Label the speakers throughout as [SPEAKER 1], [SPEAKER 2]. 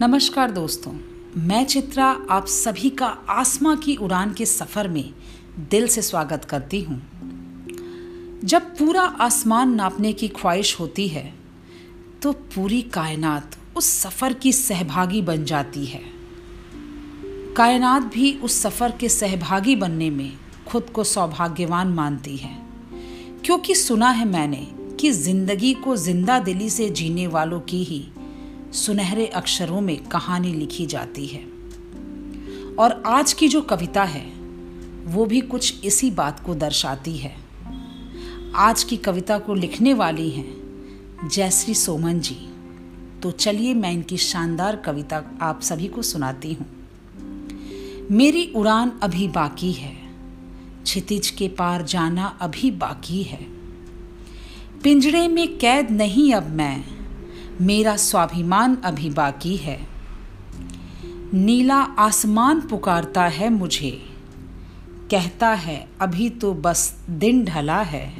[SPEAKER 1] नमस्कार दोस्तों, मैं चित्रा आप सभी का आसमां की उड़ान के सफ़र में दिल से स्वागत करती हूँ। जब पूरा आसमान नापने की ख्वाहिश होती है तो पूरी कायनात उस सफ़र की सहभागी बन जाती है। कायनात भी उस सफ़र के सहभागी बनने में खुद को सौभाग्यवान मानती है, क्योंकि सुना है मैंने कि ज़िंदगी को ज़िंदा दिली से जीने वालों की ही सुनहरे अक्षरों में कहानी लिखी जाती है। और आज की जो कविता है, वो भी कुछ इसी बात को दर्शाती है। आज की कविता को लिखने वाली हैं जयश्री सोमन जी। तो चलिए मैं इनकी शानदार कविता आप सभी को सुनाती हूँ। मेरी उड़ान अभी बाकी है छितिज के पार जाना अभी बाकी है। पिंजड़े में कैद नहीं अब मैं मेरा स्वाभिमान अभी बाकी है। नीला आसमान पुकारता है मुझे। कहता है, अभी तो बस दिन ढला है।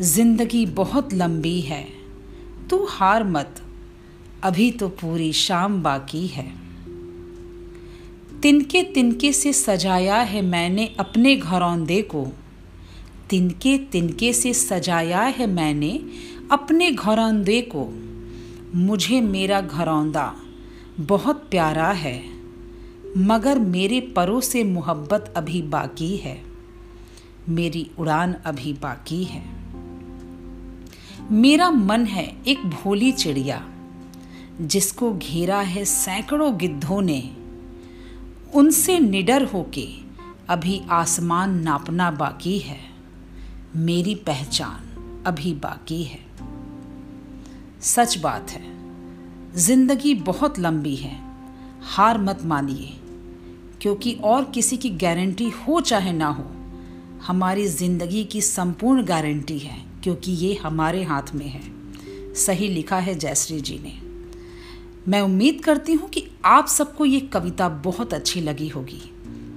[SPEAKER 1] ज़िंदगी बहुत लंबी है। तू हार मत। अभी तो पूरी शाम बाकी है। तिनके तिनके से सजाया है मैंने अपने घरौंदे को। तिनके तिनके से सजाया है मैंने अपने घरौंदे को। मुझे मेरा घरौंदा बहुत प्यारा है, मगर मेरे परों से मोहब्बत अभी बाकी है, मेरी उड़ान अभी बाकी है। मेरा मन है एक भोली चिड़िया, जिसको घेरा है सैकड़ों गिद्धों ने। उनसे निडर होके अभी आसमान नापना बाकी है, मेरी पहचान अभी बाकी है। सच बात है। ज़िंदगी बहुत लंबी है। हार मत मानिए। क्योंकि और किसी की गारंटी हो चाहे ना हो, हमारी ज़िंदगी की संपूर्ण गारंटी है, क्योंकि ये हमारे हाथ में है। सही लिखा है जयश्री जी ने। मैं उम्मीद करती हूँ कि आप सबको ये कविता बहुत अच्छी लगी होगी।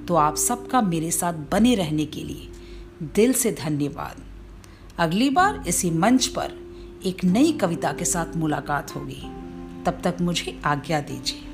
[SPEAKER 1] तो आप सबका मेरे साथ बने रहने के लिए दिल से धन्यवाद। अगली बार इसी मंच पर एक नई कविता के साथ मुलाकात होगी। तब तक मुझे आज्ञा दीजिए।